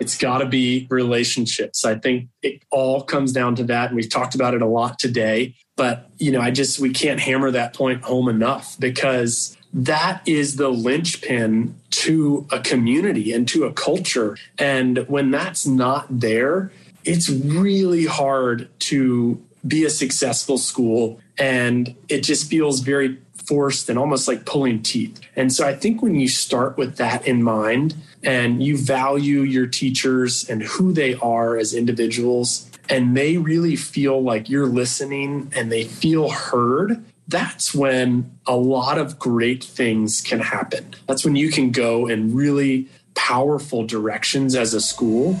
It's got to be relationships. I think it all comes down to that. And we've talked about it a lot today. But, you know, I just, we can't hammer that point home enough because that is the linchpin to a community and to a culture. And when that's not there, it's really hard to be a successful school. And it just feels very forced and almost like pulling teeth. And so I think when you start with that in mind and you value your teachers and who they are as individuals, and they really feel like you're listening and they feel heard, that's when a lot of great things can happen. That's when you can go in really powerful directions as a school.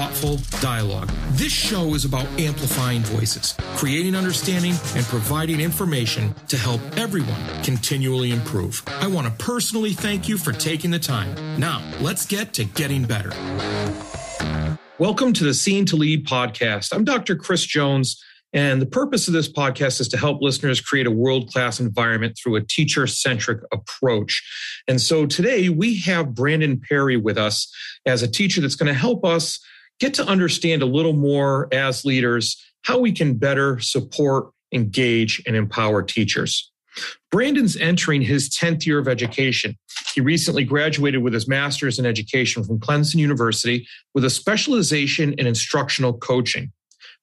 thoughtful dialogue. This show is about amplifying voices, creating understanding, and providing information to help everyone continually improve. I want to personally thank you for taking the time. Now, let's get to getting better. Welcome to the Seeing to Lead podcast. I'm Dr. Chris Jones. And the purpose of this podcast is to help listeners create a world class environment through a teacher centric approach. And so today we have Brandon Perry with us as a teacher that's going to help us get to understand a little more as leaders how we can better support, engage, and empower teachers. Brandon's entering his 10th year of education. He recently graduated with his master's in education from Clemson University with a specialization in instructional coaching.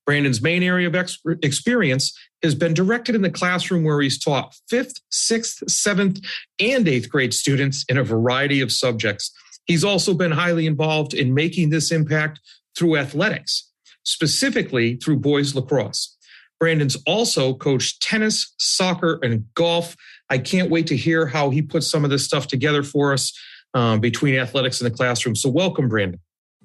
Brandon's main area of ex- experience has been directed in the classroom where he's taught fifth, sixth, seventh, and eighth grade students in a variety of subjects. He's also been highly involved in making this impact through athletics, specifically through boys lacrosse. Brandon's also coached tennis, soccer, and golf. I can't wait to hear how he puts some of this stuff together for us um, between athletics and the classroom. So, welcome, Brandon.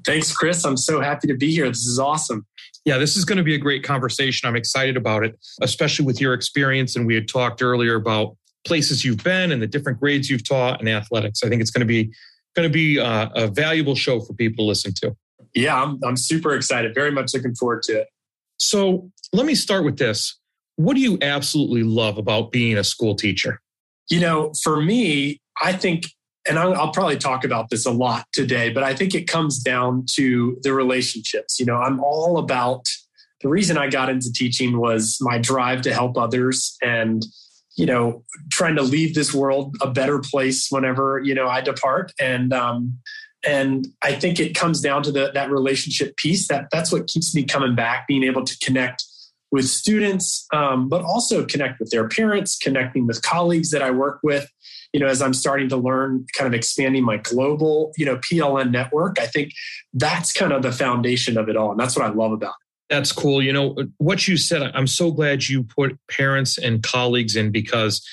Thanks, Chris. I'm so happy to be here. This is awesome. Yeah, this is going to be a great conversation. I'm excited about it, especially with your experience. And we had talked earlier about places you've been and the different grades you've taught in athletics. I think it's going to be going to be uh, a valuable show for people to listen to. Yeah, I'm, I'm super excited. Very much looking forward to it. So let me start with this. What do you absolutely love about being a school teacher? You know, for me, I think, and I'll, I'll, probably talk about this a lot today, but I think it comes down to the relationships. You know, I'm all about the reason I got into teaching was my drive to help others and, you know, trying to leave this world a better place whenever, you know, I depart. And, um, and I think it comes down to the, that relationship piece. That that's what keeps me coming back, being able to connect with students, um, but also connect with their parents, connecting with colleagues that I work with. You know, as I'm starting to learn, kind of expanding my global, you know, PLN network. I think that's kind of the foundation of it all, and that's what I love about. That's cool. You know, what you said, I'm so glad you put parents and colleagues in because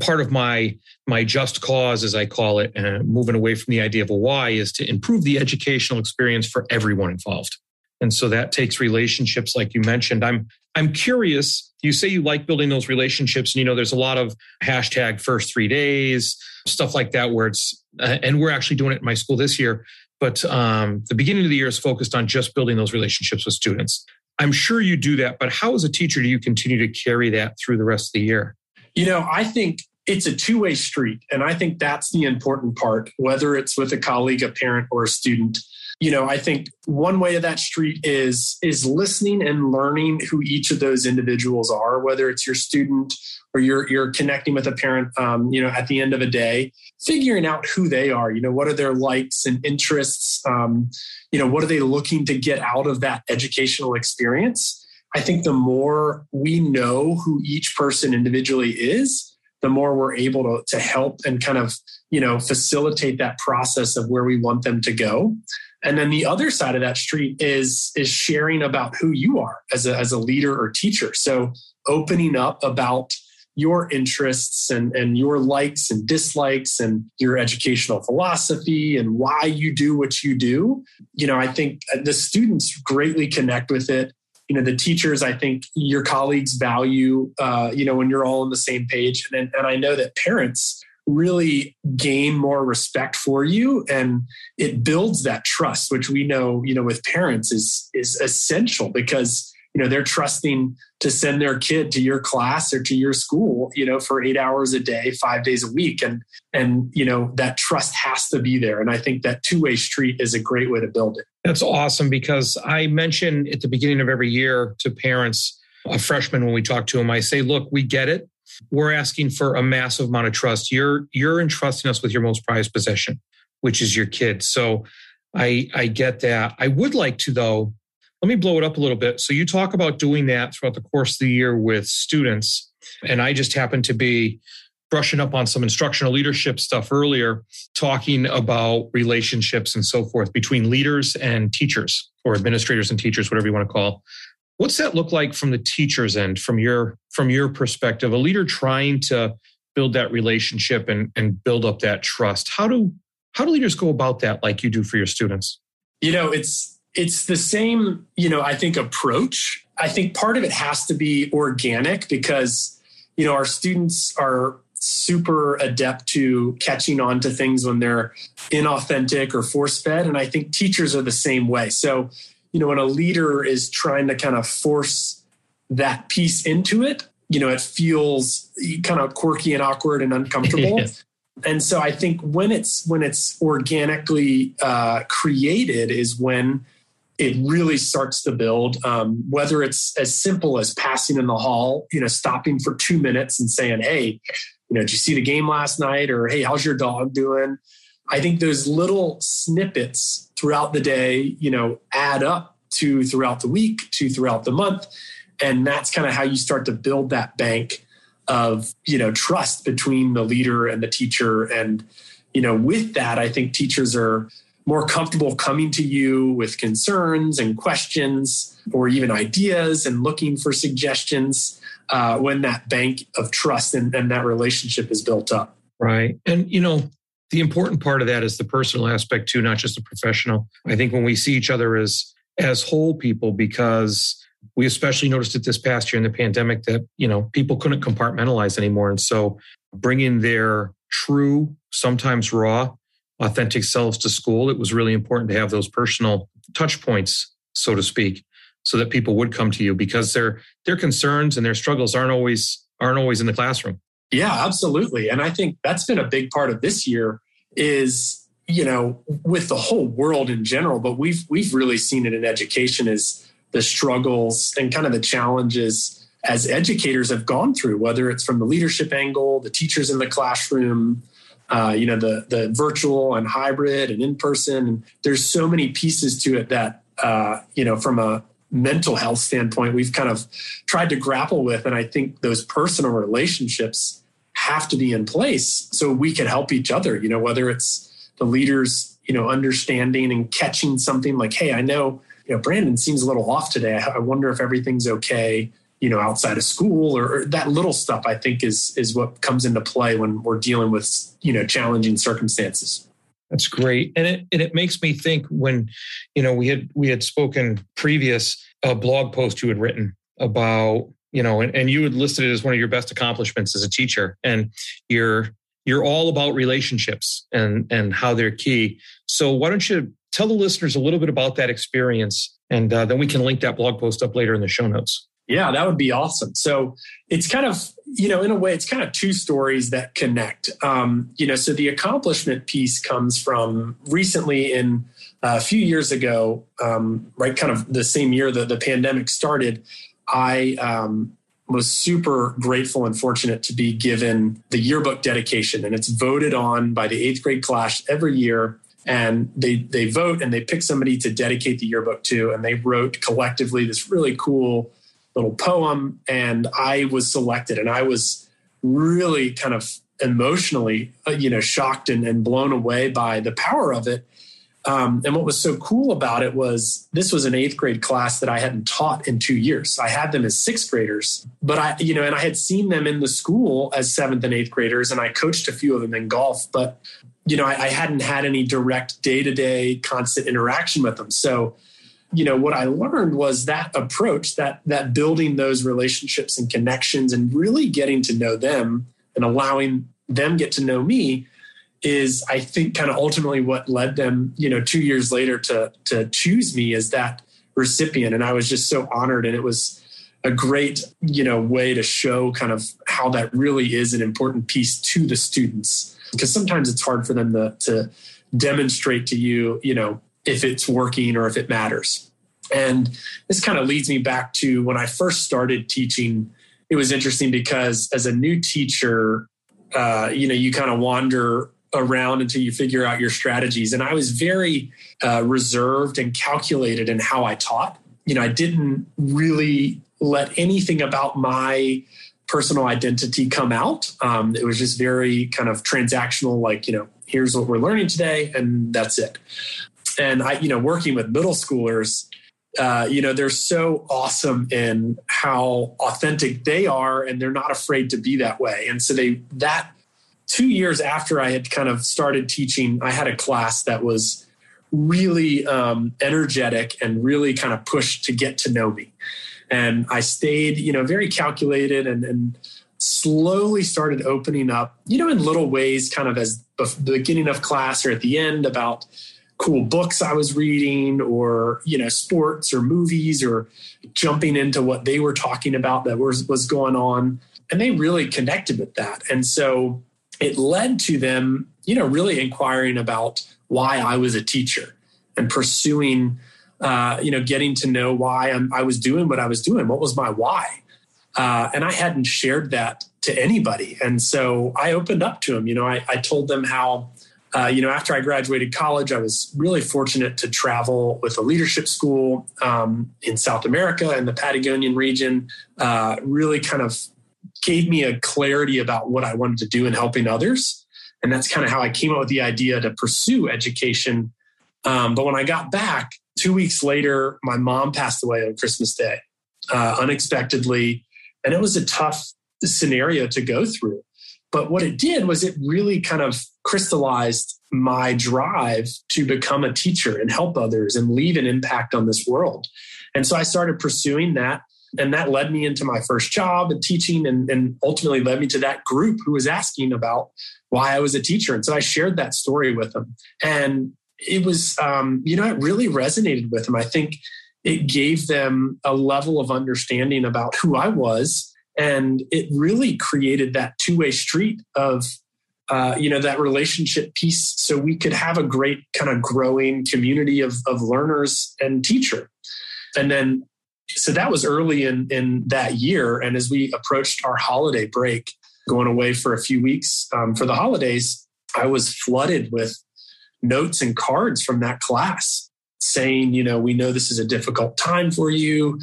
part of my my just cause as i call it uh, moving away from the idea of a why is to improve the educational experience for everyone involved. And so that takes relationships like you mentioned. I'm i'm curious you say you like building those relationships and you know there's a lot of hashtag first three days stuff like that where it's uh, and we're actually doing it in my school this year. But um, the beginning of the year is focused on just building those relationships with students i'm sure you do that but how as a teacher do you continue to carry that through the rest of the year you know, I think it's a two way street. And I think that's the important part, whether it's with a colleague, a parent, or a student. You know, I think one way of that street is is listening and learning who each of those individuals are, whether it's your student or you're you're connecting with a parent. Um, you know, at the end of a day, figuring out who they are. You know, what are their likes and interests? Um, you know, what are they looking to get out of that educational experience? I think the more we know who each person individually is, the more we're able to, to help and kind of, you know, facilitate that process of where we want them to go. And then the other side of that street is is sharing about who you are as a, as a leader or teacher. So opening up about your interests and, and your likes and dislikes and your educational philosophy and why you do what you do. You know, I think the students greatly connect with it. You know, the teachers, I think your colleagues value, uh, you know, when you're all on the same page. And, and I know that parents really gain more respect for you and it builds that trust which we know you know with parents is is essential because you know they're trusting to send their kid to your class or to your school you know for 8 hours a day 5 days a week. And and you know that trust has to be there. And i think that two-way street is a great way to build it. That's awesome because i mention at the beginning of every year to parents a freshman when we talk to them i say look we get it we're asking for a massive amount of trust. You're you're entrusting us with your most prized possession, which is your kid. So I I get that. I would like to though. Let me blow it up a little bit. So you talk about doing that throughout the course of the year with students, and I just happen to be brushing up on some instructional leadership stuff earlier, talking about relationships and so forth between leaders and teachers or administrators and teachers, whatever you want to call. What's that look like from the teacher's end, from your from your perspective? A leader trying to build that relationship and, and build up that trust. How do how do leaders go about that like you do for your students? You know, it's it's the same, you know, I think approach. I think part of it has to be organic because, you know, our students are super adept to catching on to things when they're inauthentic or force fed. And I think teachers are the same way. So you know, when a leader is trying to kind of force that piece into it, you know, it feels kind of quirky and awkward and uncomfortable. yes. And so I think when it's when it's organically uh, created is when it really starts to build. Um, whether it's as simple as passing in the hall, you know, stopping for two minutes and saying, "Hey, you know, did you see the game last night?" or "Hey, how's your dog doing?" I think those little snippets throughout the day, you know, add up to throughout the week, to throughout the month. And that's kind of how you start to build that bank of, you know, trust between the leader and the teacher. And, you know, with that, I think teachers are more comfortable coming to you with concerns and questions or even ideas and looking for suggestions uh, when that bank of trust and, and that relationship is built up. Right. And, you know, the important part of that is the personal aspect too, not just the professional. I think when we see each other as as whole people, because we especially noticed it this past year in the pandemic that you know people couldn't compartmentalize anymore, and so bringing their true, sometimes raw, authentic selves to school, it was really important to have those personal touch points, so to speak, so that people would come to you because their their concerns and their struggles aren't always aren't always in the classroom. Yeah, absolutely. And I think that's been a big part of this year is, you know, with the whole world in general, but we've we've really seen it in education is the struggles and kind of the challenges as educators have gone through, whether it's from the leadership angle, the teachers in the classroom, uh, you know, the the virtual and hybrid and in person. There's so many pieces to it that uh, you know, from a mental health standpoint, we've kind of tried to grapple with. And I think those personal relationships have to be in place so we can help each other, you know, whether it's the leaders, you know, understanding and catching something like, hey, I know, you know, Brandon seems a little off today. I wonder if everything's okay, you know, outside of school or, or that little stuff I think is is what comes into play when we're dealing with, you know, challenging circumstances. That's great, and it and it makes me think when, you know, we had we had spoken previous a blog post you had written about you know, and, and you had listed it as one of your best accomplishments as a teacher, and you're you're all about relationships and and how they're key. So why don't you tell the listeners a little bit about that experience, and uh, then we can link that blog post up later in the show notes. Yeah, that would be awesome. So it's kind of, you know, in a way, it's kind of two stories that connect. Um, you know, so the accomplishment piece comes from recently in uh, a few years ago, um, right, kind of the same year that the pandemic started. I um, was super grateful and fortunate to be given the yearbook dedication, and it's voted on by the eighth grade class every year. And they they vote and they pick somebody to dedicate the yearbook to, and they wrote collectively this really cool little poem, and I was selected, and I was really kind of emotionally, uh, you know, shocked and, and blown away by the power of it. Um, and what was so cool about it was this was an eighth grade class that I hadn't taught in two years. I had them as sixth graders, but I, you know, and I had seen them in the school as seventh and eighth graders, and I coached a few of them in golf, but you know, I, I hadn't had any direct day to day constant interaction with them. So, you know, what I learned was that approach, that that building those relationships and connections, and really getting to know them and allowing them get to know me is I think kind of ultimately what led them, you know, two years later to to choose me as that recipient. And I was just so honored. And it was a great, you know, way to show kind of how that really is an important piece to the students. Because sometimes it's hard for them to, to demonstrate to you, you know, if it's working or if it matters. And this kind of leads me back to when I first started teaching. It was interesting because as a new teacher, uh, you know, you kind of wander around until you figure out your strategies. And I was very uh, reserved and calculated in how I taught. You know, I didn't really let anything about my personal identity come out. Um, it was just very kind of transactional, like, you know, here's what we're learning today, and that's it. And I, you know, working with middle schoolers, uh, you know, they're so awesome in how authentic they are, and they're not afraid to be that way. And so they that two years after I had kind of started teaching, I had a class that was really um, energetic and really kind of pushed to get to know me. And I stayed, you know, very calculated and, and slowly started opening up, you know, in little ways, kind of as the beginning of class or at the end about cool books I was reading or, you know, sports or movies or jumping into what they were talking about that was, was going on. And they really connected with that. And so it led to them, you know, really inquiring about why I was a teacher and pursuing, uh, you know, getting to know why I'm, i was doing what I was doing. What was my why? Uh, and I hadn't shared that to anybody. And so I opened up to them. You know, I, I told them how, uh, you know, after I graduated college, I was really fortunate to travel with a leadership school um, in South America and the Patagonian region. Uh, really kind of gave me a clarity about what I wanted to do in helping others. And that's kind of how I came up with the idea to pursue education. Um, but when I got back, two weeks later, my mom passed away on Christmas Day uh, unexpectedly. And it was a tough scenario to go through. But what it did was it really kind of crystallized my drive to become a teacher and help others and leave an impact on this world. And so I started pursuing that and that led me into my first job and teaching and, and ultimately led me to that group who was asking about why I was a teacher. And so I shared that story with them. And it was, um, you know, it really resonated with them. I think it gave them a level of understanding about who I was. And it really created that two way street of, uh, you know, that relationship piece so we could have a great kind of growing community of, of learners and teacher. And then so that was early in in that year and as we approached our holiday break going away for a few weeks um, for the holidays i was flooded with notes and cards from that class saying you know we know this is a difficult time for you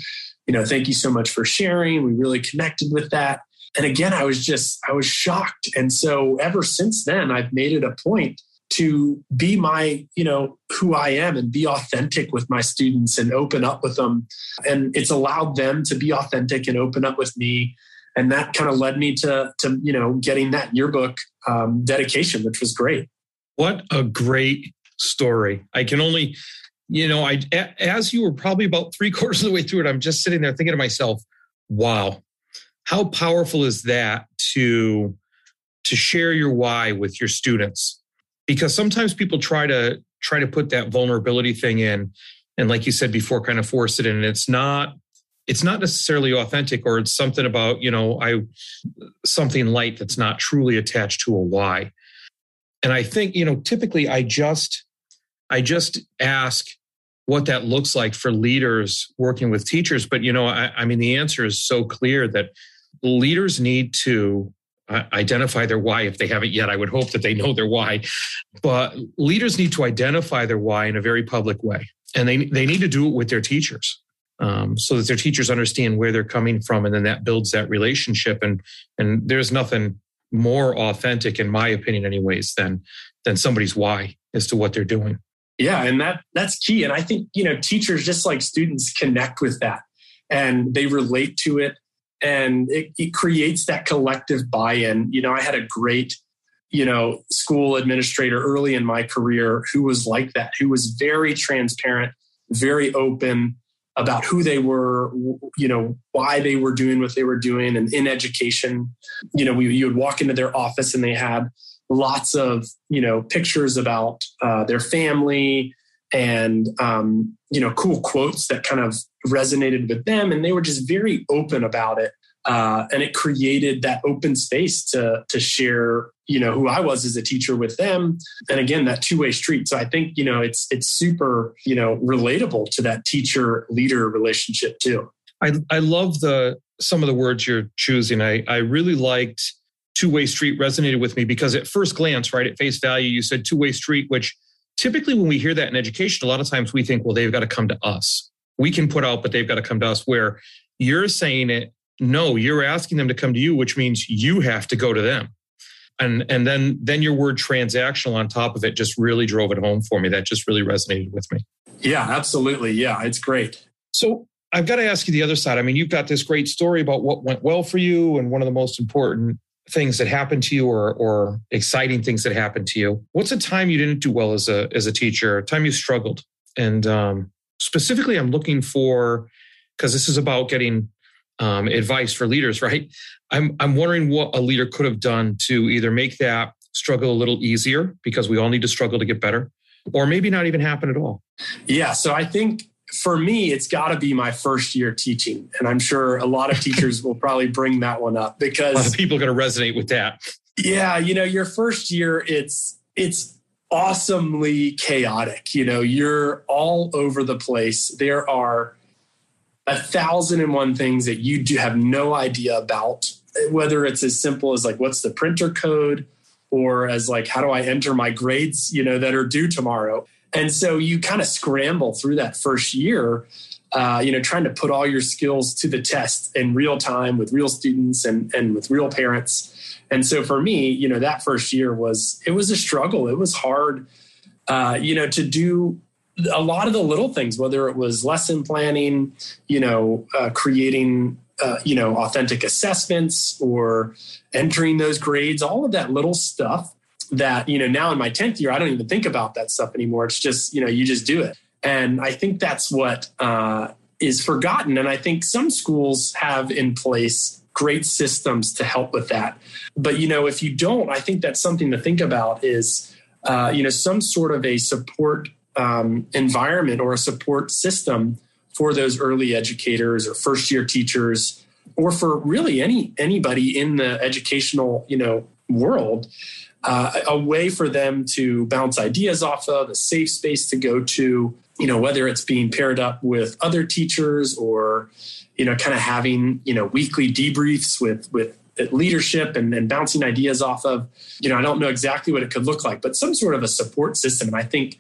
you know thank you so much for sharing we really connected with that and again i was just i was shocked and so ever since then i've made it a point to be my, you know, who I am and be authentic with my students and open up with them. And it's allowed them to be authentic and open up with me. And that kind of led me to, to you know, getting that yearbook um, dedication, which was great. What a great story. I can only, you know, I, as you were probably about three quarters of the way through it, I'm just sitting there thinking to myself, wow, how powerful is that to, to share your why with your students because sometimes people try to try to put that vulnerability thing in and like you said before kind of force it in and it's not it's not necessarily authentic or it's something about you know i something light that's not truly attached to a why and i think you know typically i just i just ask what that looks like for leaders working with teachers but you know I, I mean the answer is so clear that leaders need to identify their why if they haven't yet. I would hope that they know their why. But leaders need to identify their why in a very public way. And they, they need to do it with their teachers. Um, so that their teachers understand where they're coming from, and then that builds that relationship. And and there's nothing more authentic, in my opinion, anyways, than than somebody's why as to what they're doing. Yeah, and that that's key. And I think, you know, teachers just like students connect with that and they relate to it and it, it creates that collective buy-in. You know, I had a great, you know, school administrator early in my career who was like that, who was very transparent, very open about who they were, you know, why they were doing what they were doing. And in education, you know, we, you would walk into their office and they had lots of you know pictures about uh, their family and um, you know cool quotes that kind of resonated with them and they were just very open about it uh, and it created that open space to to share you know who I was as a teacher with them and again that two-way street so I think you know it's it's super you know relatable to that teacher leader relationship too I I love the some of the words you're choosing I I really liked two-way street resonated with me because at first glance, right, at face value, you said two-way street, which typically when we hear that in education, a lot of times we think, well, they've got to come to us. We can put out, but they've got to come to us. Where you're saying it, no, you're asking them to come to you, which means you have to go to them. And and then then your word transactional on top of it just really drove it home for me. That just really resonated with me. Yeah, absolutely. Yeah, it's great. So I've got to ask you the other side. I mean, you've got this great story about what went well for you and one of the most important things that happened to you or or exciting things that happened to you what's a time you didn't do well as a as a teacher a time you struggled and um, specifically i'm looking for because this is about getting um, advice for leaders right i'm i'm wondering what a leader could have done to either make that struggle a little easier because we all need to struggle to get better or maybe not even happen at all yeah so i think for me, it's got to be my first year teaching. And I'm sure a lot of teachers will probably bring that one up because a lot of people are going to resonate with that. Yeah, you know, your first year, it's it's awesomely chaotic. You know, you're all over the place. There are a thousand and one things that you do have no idea about, whether it's as simple as like what's the printer code or as like how do I enter my grades, you know, that are due tomorrow. And so you kind of scramble through that first year, uh, you know, trying to put all your skills to the test in real time with real students and, and with real parents. And so for me, you know, that first year was, it was a struggle. It was hard, uh, you know, to do a lot of the little things, whether it was lesson planning, you know, uh, creating, uh, you know, authentic assessments or entering those grades, all of that little stuff that you know now in my 10th year i don't even think about that stuff anymore. It's just you know you just do it. And i think that's what uh, is forgotten. And i think some schools have in place great systems to help with that. But you know if you don't i think that's something to think about is uh, you know some sort of a support um, environment or a support system for those early educators or first year teachers or for really any anybody in the educational you know world uh, a way for them to bounce ideas off of, a safe space to go to, you know, whether it's being paired up with other teachers or, you know, kind of having, you know, weekly debriefs with, with leadership and, and bouncing ideas off of, you know, I don't know exactly what it could look like, but some sort of a support system. And I think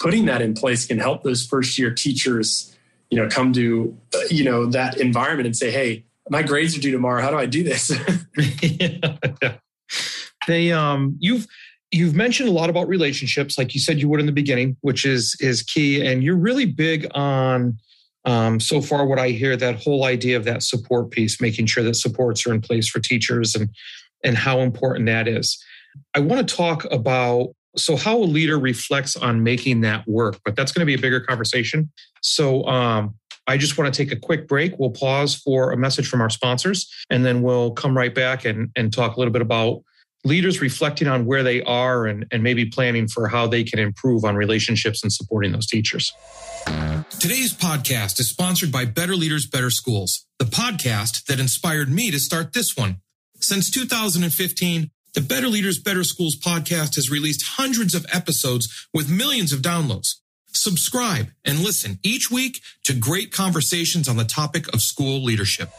putting that in place can help those first year teachers, you know, come to, you know, that environment and say, Hey, my grades are due tomorrow. How do I do this? They um you've you've mentioned a lot about relationships like you said you would in the beginning, which is is key and you're really big on um, so far what I hear that whole idea of that support piece, making sure that supports are in place for teachers and and how important that is. I want to talk about so how a leader reflects on making that work, but that's going to be a bigger conversation. So um, I just want to take a quick break. We'll pause for a message from our sponsors, and then we'll come right back and, and talk a little bit about leaders reflecting on where they are and, and maybe planning for how they can improve on relationships and supporting those teachers. Today's podcast is sponsored by Better Leaders, Better Schools, the podcast that inspired me to start this one. Since 2015, the Better Leaders, Better Schools podcast has released hundreds of episodes with millions of downloads. Subscribe and listen each week to great conversations on the topic of school leadership.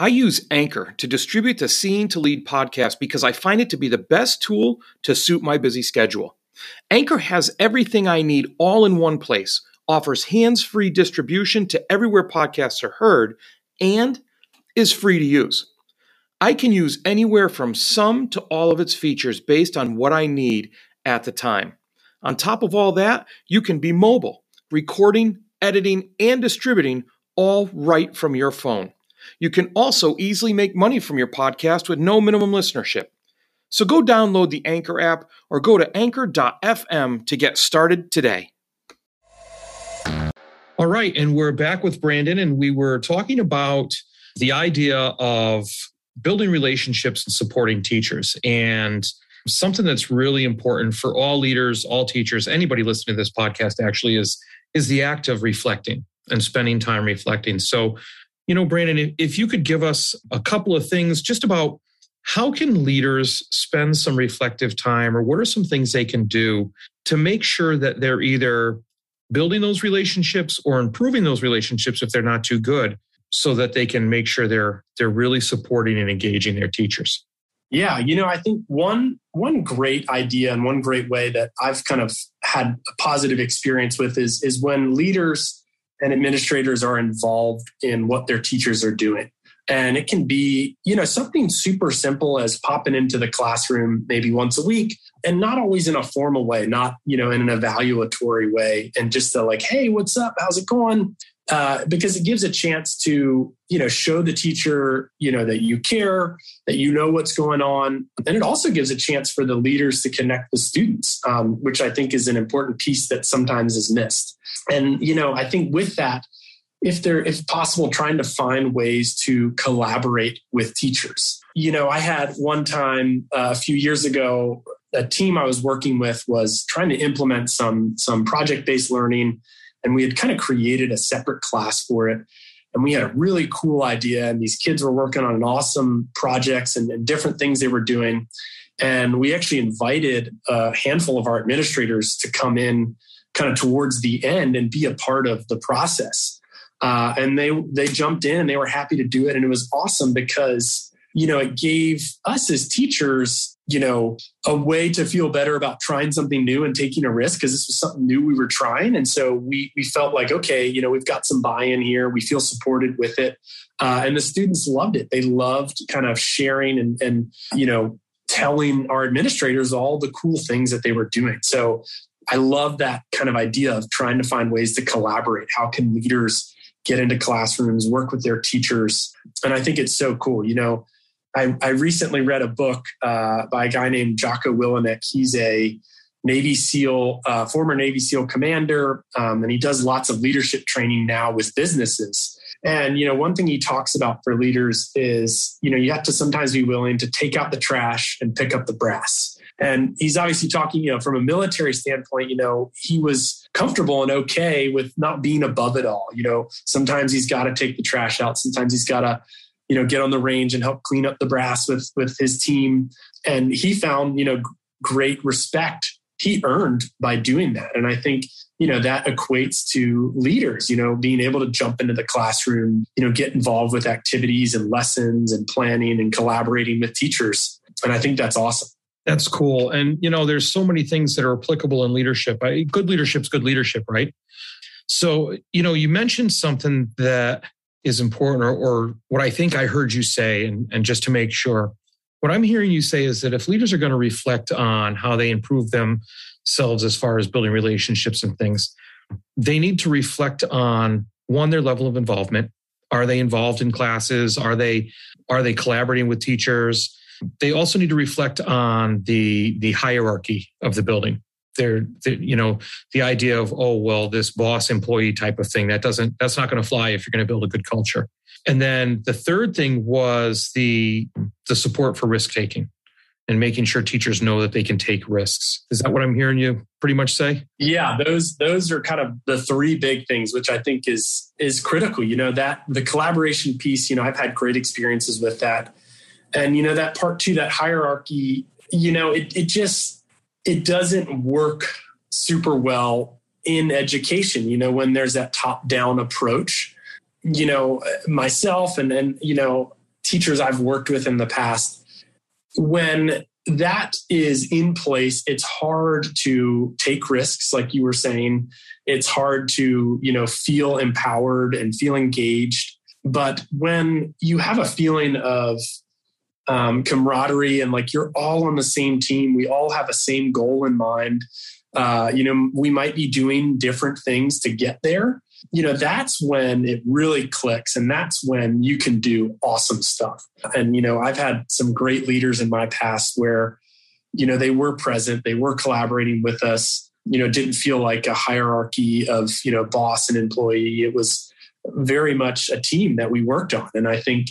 I use Anchor to distribute the Seeing to Lead podcast because I find it to be the best tool to suit my busy schedule. Anchor has everything I need all in one place, offers hands free distribution to everywhere podcasts are heard, and is free to use. I can use anywhere from some to all of its features based on what I need at the time. On top of all that, you can be mobile, recording, editing, and distributing all right from your phone. You can also easily make money from your podcast with no minimum listenership. So go download the Anchor app or go to anchor.fm to get started today. All right. And we're back with Brandon, and we were talking about the idea of building relationships and supporting teachers. And something that's really important for all leaders, all teachers, anybody listening to this podcast actually is, is the act of reflecting and spending time reflecting. So, you know, Brandon, if you could give us a couple of things just about how can leaders spend some reflective time or what are some things they can do to make sure that they're either building those relationships or improving those relationships if they're not too good so that they can make sure they're they're really supporting and engaging their teachers yeah you know i think one one great idea and one great way that i've kind of had a positive experience with is is when leaders and administrators are involved in what their teachers are doing and it can be, you know, something super simple as popping into the classroom maybe once a week and not always in a formal way, not, you know, in an evaluatory way and just like, hey, what's up? How's it going? Uh, because it gives a chance to you know show the teacher you know that you care that you know what's going on. And it also gives a chance for the leaders to connect with students um, which i think is an important piece that sometimes is missed. And you know i think with that if they're if possible trying to find ways to collaborate with teachers. You know i had one time uh, a few years ago a team i was working with was trying to implement some some project based learning and we had kind of created a separate class for it. And we had a really cool idea and these kids were working on awesome projects and, and different things they were doing. And we actually invited a handful of our administrators to come in kind of towards the end and be a part of the process. Uh, and they they jumped in and they were happy to do it, and it was awesome because you know it gave us as teachers you know a way to feel better about trying something new and taking a risk because this was something new we were trying. And so we we felt like okay you know we've got some buy-in here. We feel supported with it. Uh, and the students loved it. They loved kind of sharing and and you know telling our administrators all the cool things that they were doing. So i love that kind of idea of trying to find ways to collaborate. How can leaders get into classrooms, work with their teachers. And I think it's so cool. You know, I, I recently read a book uh, by a guy named Jocko Willink. He's a Navy SEAL, uh, former Navy SEAL commander, um, and he does lots of leadership training now with businesses. And you know, one thing he talks about for leaders is, you know, you have to sometimes be willing to take out the trash and pick up the brass. And he's obviously talking, you know, from a military standpoint, you know, he was comfortable and okay with not being above it all. You know, sometimes he's got to take the trash out. Sometimes he's got to, you know, get on the range and help clean up the brass with with his team. And he found, you know, great respect he earned by doing that. And I think, you know, that equates to leaders, you know, being able to jump into the classroom, you know, get involved with activities and lessons and planning and collaborating with teachers. And I think that's awesome. That's cool. And, you know, there's so many things that are applicable in leadership. Good leadership's good leadership, right? So, you know, you mentioned something that is important, or, or what I think I heard you say, and, and just to make sure, what I'm hearing you say is that if leaders are going to reflect on how they improve themselves as far as building relationships and things, they need to reflect on one, their level of involvement. Are they involved in classes? Are they are they collaborating with teachers? They also need to reflect on the the hierarchy of the building. They're, you know, the idea of oh well, this boss employee type of thing that doesn't that's not going to fly if you're going to build a good culture. And then the third thing was the the support for risk taking and making sure teachers know that they can take risks. Is that what I'm hearing you pretty much say? Yeah, those those are kind of the three big things which I think is is critical. You know, that the collaboration piece, you know, I've had great experiences with that and you know that part two that hierarchy you know it, it just it doesn't work super well in education you know when there's that top down approach. You know myself and and you know teachers i've worked with in the past when that is in place it's hard to take risks like you were saying. It's hard to you know feel empowered and feel engaged. But when you have a feeling of um, camaraderie and like you're all on the same team. We all have a same goal in mind. Uh, you know, we might be doing different things to get there. You know, that's when it really clicks and that's when you can do awesome stuff. And, you know, I've had some great leaders in my past where, you know, they were present, they were collaborating with us, you know, didn't feel like a hierarchy of, you know, boss and employee. It was very much a team that we worked on. And I think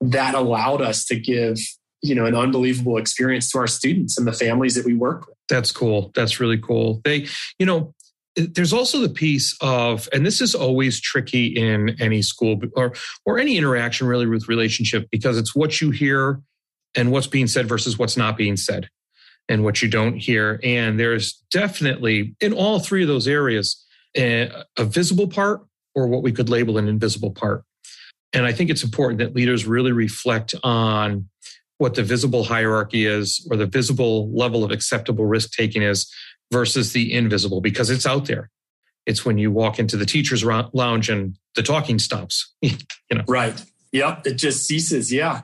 that allowed us to give you know an unbelievable experience to our students and the families that we work with. That's cool. That's really cool. They you know there's also the piece of and this is always tricky in any school or or any interaction really with relationship because it's what you hear and what's being said versus what's not being said and what you don't hear. And there's definitely in all three of those areas a, a visible part or what we could label an invisible part and I think it's important that leaders really reflect on what the visible hierarchy is or the visible level of acceptable risk taking is versus the invisible because it's out there. It's when you walk into the teacher's lounge and the talking stops. you know. Right. Yep. It just ceases. Yeah.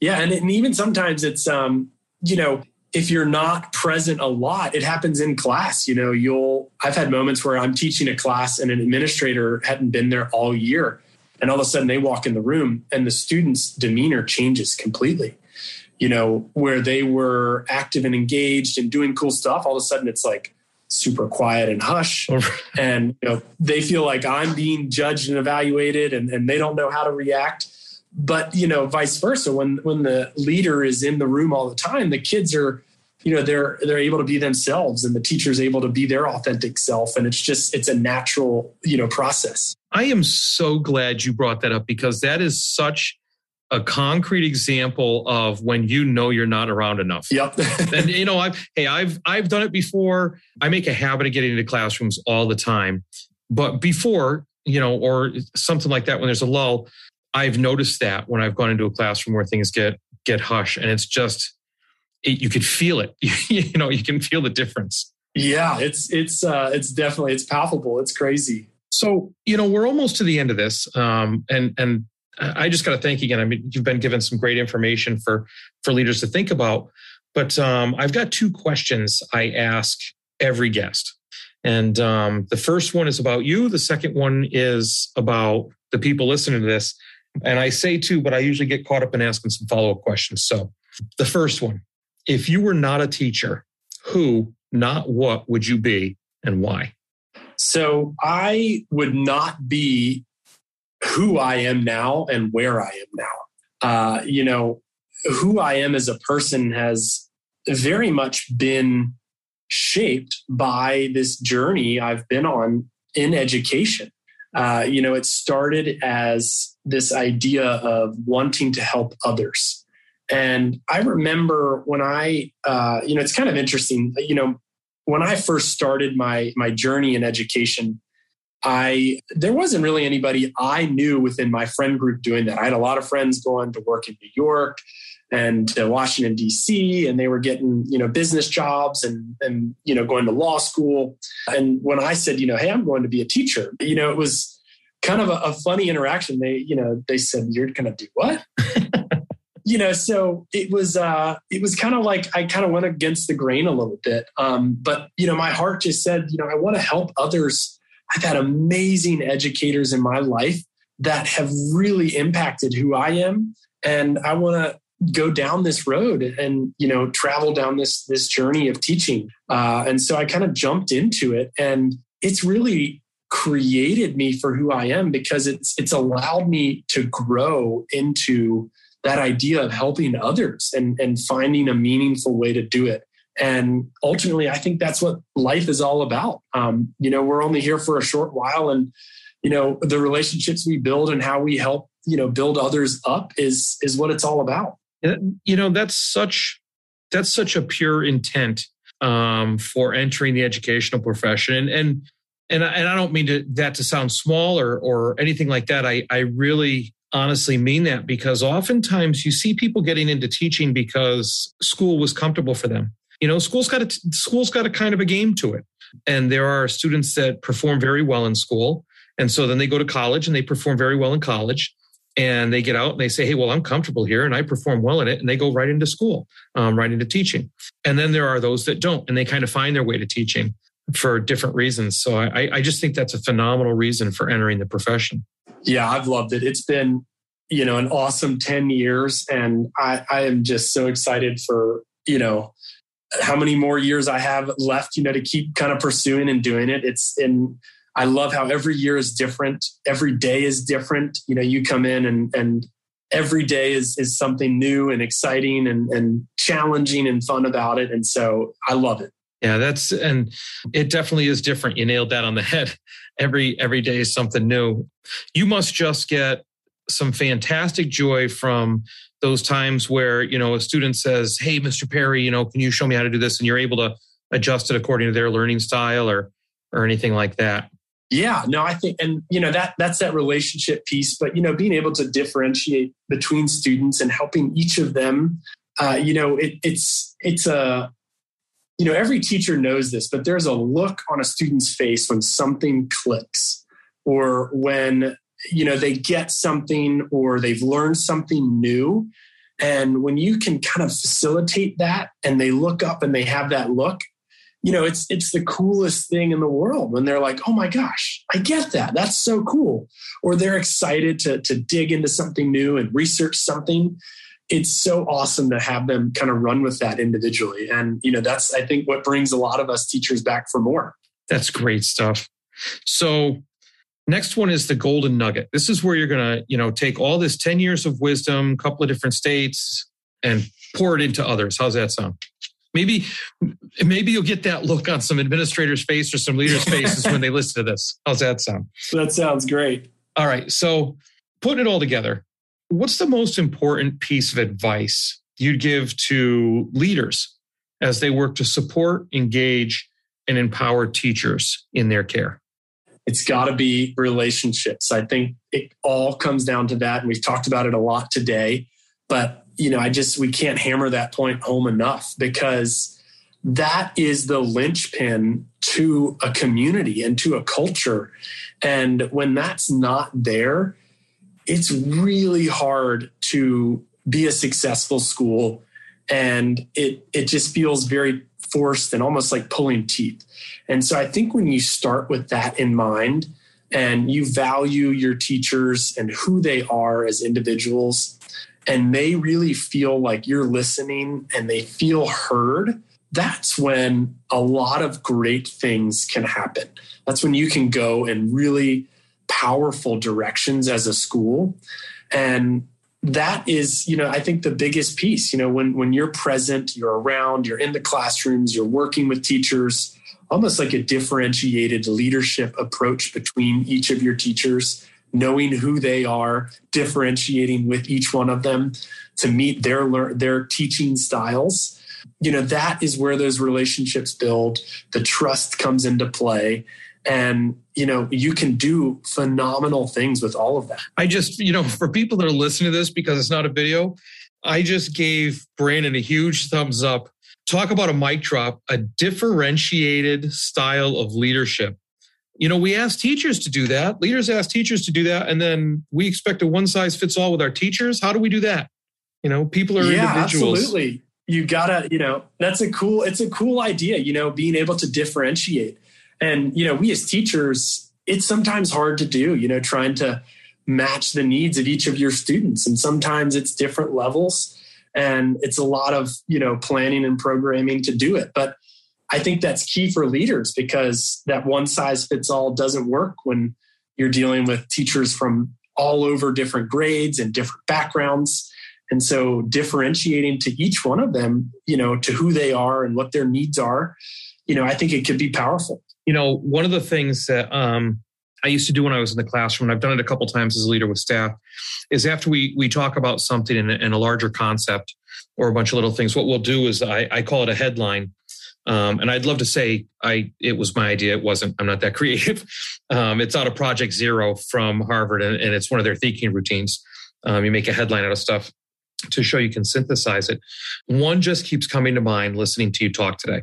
Yeah. And, and even sometimes it's, um, you know, if you're not present a lot, it happens in class. You know, you'll, I've had moments where I'm teaching a class and an administrator hadn't been there all year and all of a sudden they walk in the room and the student's demeanor changes completely. You know where they were active and engaged and doing cool stuff all of a sudden it's like super quiet and hush. Oh, and you know they feel like i'm being judged and evaluated and, and they don't know how to react. But you know vice versa when when the leader is in the room all the time the kids are you know they're they're able to be themselves and the teacher's able to be their authentic self and it's just it's a natural you know process i am so glad you brought that up because that is such a concrete example of when you know you're not around enough. Yep. and you know, I've hey, I've I've done it before. I make a habit of getting into classrooms all the time. But before, you know, or something like that when there's a lull, I've noticed that when I've gone into a classroom where things get get hush and it's just it, you could feel it. you know, you can feel the difference. Yeah, it's it's uh, it's definitely it's palpable. It's crazy. So you know, we're almost to the end of this, um, and and I just got to thank you again. I mean, you've been given some great information for for leaders to think about. But um, I've got two questions I ask every guest, and um, the first one is about you. The second one is about the people listening to this. And I say two, but I usually get caught up in asking some follow up questions. So the first one if you were not a teacher, who, not what, would you be and why? So I would not be who I am now and where I am now. Uh, you know, who I am as a person has very much been shaped by this journey I've been on in education. Uh, you know, it started as this idea of wanting to help others. And I remember when I, uh, you know, it's kind of interesting. You know, when I first started my my journey in education, I there wasn't really anybody I knew within my friend group doing that. I had a lot of friends going to work in New York and to Washington D.C. and they were getting you know business jobs and and you know going to law school. And when I said you know hey I'm going to be a teacher, you know it was kind of a, a funny interaction. They you know they said you're going to do what? you know, so it was uh, it was kind of like I kind of went against the grain a little bit. Um, but you know, my heart just said, you know, I want to help others. I've had amazing educators in my life that have really impacted who I am, and I want to go down this road and you know travel down this this journey of teaching. Uh, and so I kind of jumped into it, and it's really created me for who I am because it's it's allowed me to grow into that idea of helping others and, and finding a meaningful way to do it. And ultimately, I think that's what life is all about. Um, you know, we're only here for a short while, and you know, the relationships we build and how we help, you know, build others up is is what it's all about. You know, that's such that's such a pure intent um, for entering the educational profession, and and and I, and I don't mean to, that to sound small or or anything like that. I I really honestly mean that because oftentimes you see people getting into teaching because school was comfortable for them. You know, school's got a school's got a kind of a game to it. And there are students that perform very well in school. And so then they go to college and they perform very well in college. and they get out and they say, Hey, well, I'm comfortable here and I perform well in it. And they go right into school, um, right into teaching. And then there are those that don't, and they kind of find their way to teaching for different reasons. So I, I just think that's a phenomenal reason for entering the profession. Yeah, I've loved it. It's been, you know, an awesome 10 years. And I, I am just so excited for, you know, how many more years I have left, you know, to keep kind of pursuing and doing it. It's in, I love how every year is different. Every day is different. You know, you come in and, and every day is, is something new and exciting and, and challenging and fun about it. And so I love it. Yeah, that's and it definitely is different. You nailed that on the head. Every every day is something new. You must just get some fantastic joy from those times where, you know, a student says, "Hey, Mr. Perry, you know, can you show me how to do this?" and you're able to adjust it according to their learning style or or anything like that. Yeah, no, I think, and you know that that's that relationship piece. But you know, being able to differentiate between students and helping each of them, uh, you know, it, it's it's a you know, every teacher knows this, but there's a look on a student's face when something clicks or when, you know, they get something or they've learned something new. And when you can kind of facilitate that and they look up and they have that look, you know, it's it's the coolest thing in the world when they're like, "Oh my gosh, I get that. That's so cool." Or they're excited to to dig into something new and research something it's so awesome to have them kind of run with that individually. And, you know, that's, I think, what brings a lot of us teachers back for more. That's great stuff. So, next one is the golden nugget. This is where you're going to, you know, take all this 10 years of wisdom, a couple of different states, and pour it into others. How's that sound? Maybe, maybe you'll get that look on some administrators' face or some leaders' faces when they listen to this. How's that sound? That sounds great. All right. So, putting it all together, What's the most important piece of advice you'd give to leaders as they work to support, engage, and empower teachers in their care? It's got to be relationships. I think it all comes down to that. And we've talked about it a lot today. But, you know, I just, we can't hammer that point home enough because that is the linchpin to a community and to a culture. And when that's not there, it's really hard to be a successful school and it it just feels very forced and almost like pulling teeth. And so I think when you start with that in mind and you value your teachers and who they are as individuals and they really feel like you're listening and they feel heard, that's when a lot of great things can happen. That's when you can go and really powerful directions as a school. And that is, you know, I think the biggest piece, you know, when when you're present, you're around, you're in the classrooms, you're working with teachers, almost like a differentiated leadership approach between each of your teachers, knowing who they are, differentiating with each one of them to meet their their teaching styles. You know, that is where those relationships build, the trust comes into play and you know you can do phenomenal things with all of that. I just you know for people that are listening to this because it's not a video i just gave brandon a huge thumbs up. Talk about a mic drop a differentiated style of leadership. You know we ask teachers to do that. Leaders ask teachers to do that and then we expect a one size fits all with our teachers. How do we do that? You know people are yeah, individuals. absolutely. You gotta you know that's a cool it's a cool idea you know being able to differentiate and, you know, we as teachers, it's sometimes hard to do, you know, trying to match the needs of each of your students. And sometimes it's different levels and it's a lot of, you know, planning and programming to do it. But I think that's key for leaders because that one size fits all doesn't work when you're dealing with teachers from all over different grades and different backgrounds. And so differentiating to each one of them, you know, to who they are and what their needs are, you know, I think it could be powerful you know, one of the things that um, I used to do when I was in the classroom, and I've done it a couple times as a leader with staff, is after we we talk about something in, in a larger concept or a bunch of little things, what we'll do is I, I call it a headline. Um, and I'd love to say I it was my idea. It wasn't. I'm not that creative. Um, it's out of Project Zero from Harvard, and, and it's one of their thinking routines. Um, you make a headline out of stuff to show you can synthesize it. One just keeps coming to mind listening to you talk today,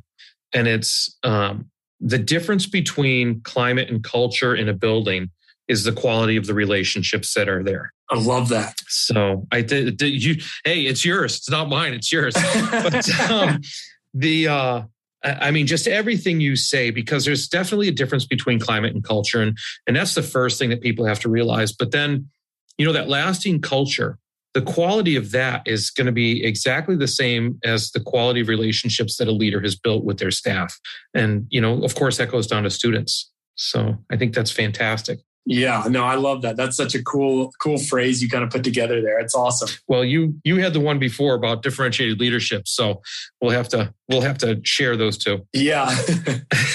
and it's um, the difference between climate and culture in a building is the quality of the relationships that are there. I love that. So I did you. Hey, it's yours. It's not mine. It's yours. but um, the uh, I mean, just everything you say, because there's definitely a difference between climate and culture, and and that's the first thing that people have to realize. But then, you know, that lasting culture, the quality of that is going to be exactly the same as the quality of relationships that a leader has built with their staff, and you know, of course, that goes down to students. So I think that's fantastic. Yeah, no, I love that. That's such a cool, cool phrase you kind of put together there. It's awesome. Well, you you had the one before about differentiated leadership, so we'll have to we'll have to share those two. Yeah.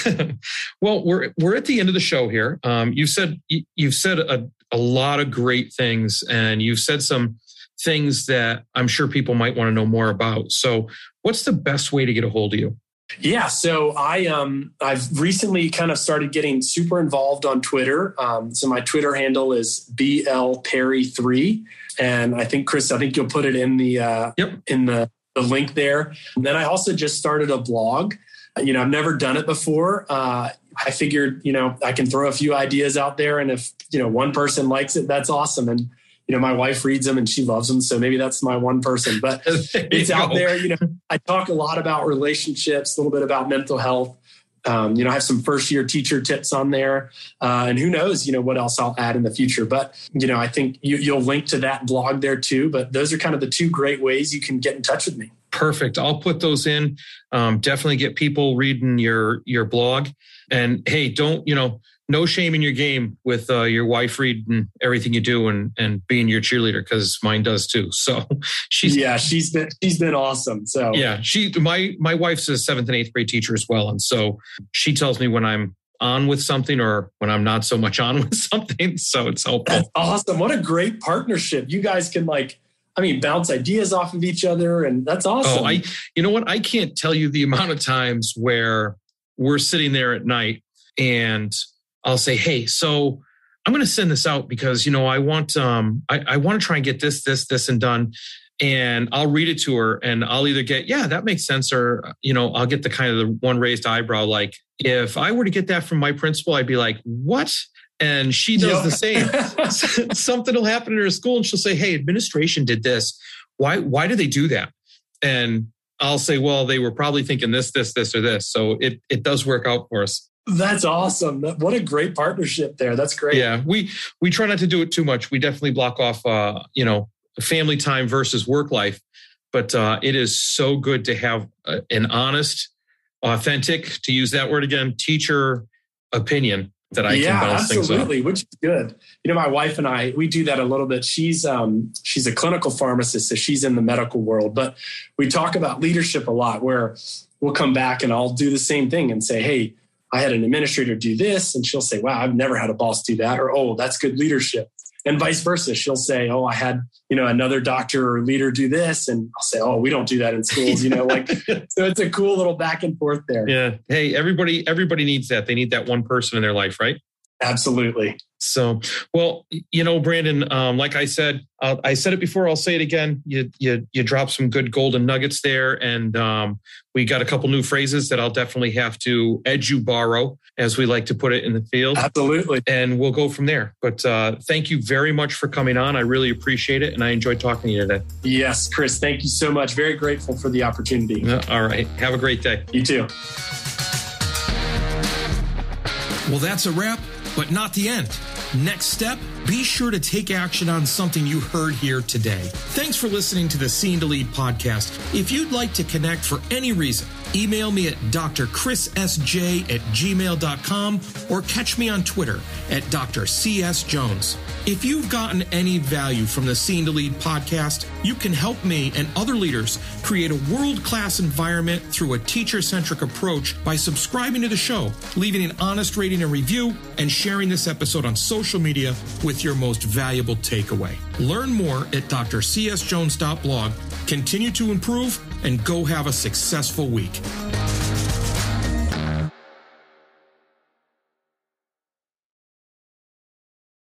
well, we're we're at the end of the show here. Um, you've said you've said a, a lot of great things, and you've said some things that I'm sure people might want to know more about. So, what's the best way to get a hold of you? Yeah, so I um I've recently kind of started getting super involved on Twitter. Um, so my Twitter handle is bl perry three, and I think Chris, I think you'll put it in the uh, yep. in the the link there. And then I also just started a blog. You know, I've never done it before. Uh, I figured, you know, I can throw a few ideas out there, and if you know one person likes it, that's awesome. And you know, my wife reads them and she loves them. So maybe that's my one person, but it's out there. You know, I talk a lot about relationships, a little bit about mental health. Um, you know, I have some first year teacher tips on there, uh, and who knows, you know, what else I'll add in the future. But you know, I think you, you'll link to that blog there too. But those are kind of the two great ways you can get in touch with me. Perfect. I'll put those in. Um, definitely get people reading your your blog. And hey, don't you know? No shame in your game with uh, your wife reading everything you do and and being your cheerleader because mine does too. So she's yeah, she's been she's been awesome. So yeah, she my my wife's a seventh and eighth grade teacher as well, and so she tells me when I'm on with something or when I'm not so much on with something. So it's helpful. That's awesome. What a great partnership. You guys can like I mean, bounce ideas off of each other, and that's oh, awesome. Oh, I, you know what? I can't tell you the amount of times where we're sitting there at night and I'll say, hey, so I'm going to send this out because you know I want um I, I want to try and get this this this and done, and I'll read it to her and I'll either get yeah that makes sense or you know I'll get the kind of the one raised eyebrow like if I were to get that from my principal I'd be like what and she does yep. the same. Something will happen in her school and she'll say hey administration did this. Why why did they do that? And I'll say well they were probably thinking this this this or this. So it it does work out for us. That's awesome. What a great partnership there. That's great. Yeah, we we try not to do it too much. We definitely block off, uh, you know, family time versus work life. But uh, it is so good to have a, an honest, authentic, to use that word again, teacher opinion that I yeah, can bounce absolutely, which is good. You know, my wife and I we do that a little bit. She's um, she's a clinical pharmacist, so she's in the medical world, but we talk about leadership a lot. Where we'll come back and I'll do the same thing and say, hey I had an administrator do this, and she'll say, Wow, I've never had a boss do that, or Oh, that's good leadership. And vice versa. She'll say, Oh, I had, you know, another doctor or leader do this. And I'll say, Oh, we don't do that in schools, you know, like so it's a cool little back and forth there. Yeah. Hey, everybody, everybody needs that. They need that one person in their life, right? Absolutely. So, well, you know, Brandon, um, like I said, uh, I said it before. I'll say it again. You you you dropped some good golden nuggets there, and um, we got a couple new phrases that I'll definitely have to edu borrow, as we like to put it in the field. Absolutely. And we'll go from there. But uh, thank you very much for coming on. I really appreciate it, and I enjoyed talking to you today. Yes, Chris. Thank you so much. Very grateful for the opportunity. All right. Have a great day. You too. Well, that's a wrap but not the end. Next step, be sure to take action on something you heard here today. Thanks for listening to the Seeing to Lead podcast. If you'd like to connect for any reason, email me at drchrissj at gmail.com or catch me on Twitter at drcsjones. If you've gotten any value from the Seeing to Lead podcast, you can help me and other leaders create a world class environment through a teacher centric approach by subscribing to the show, leaving an honest rating and review, and sharing this episode on social media with your most valuable takeaway. Learn more at drcsjones.blog. Continue to improve and go have a successful week.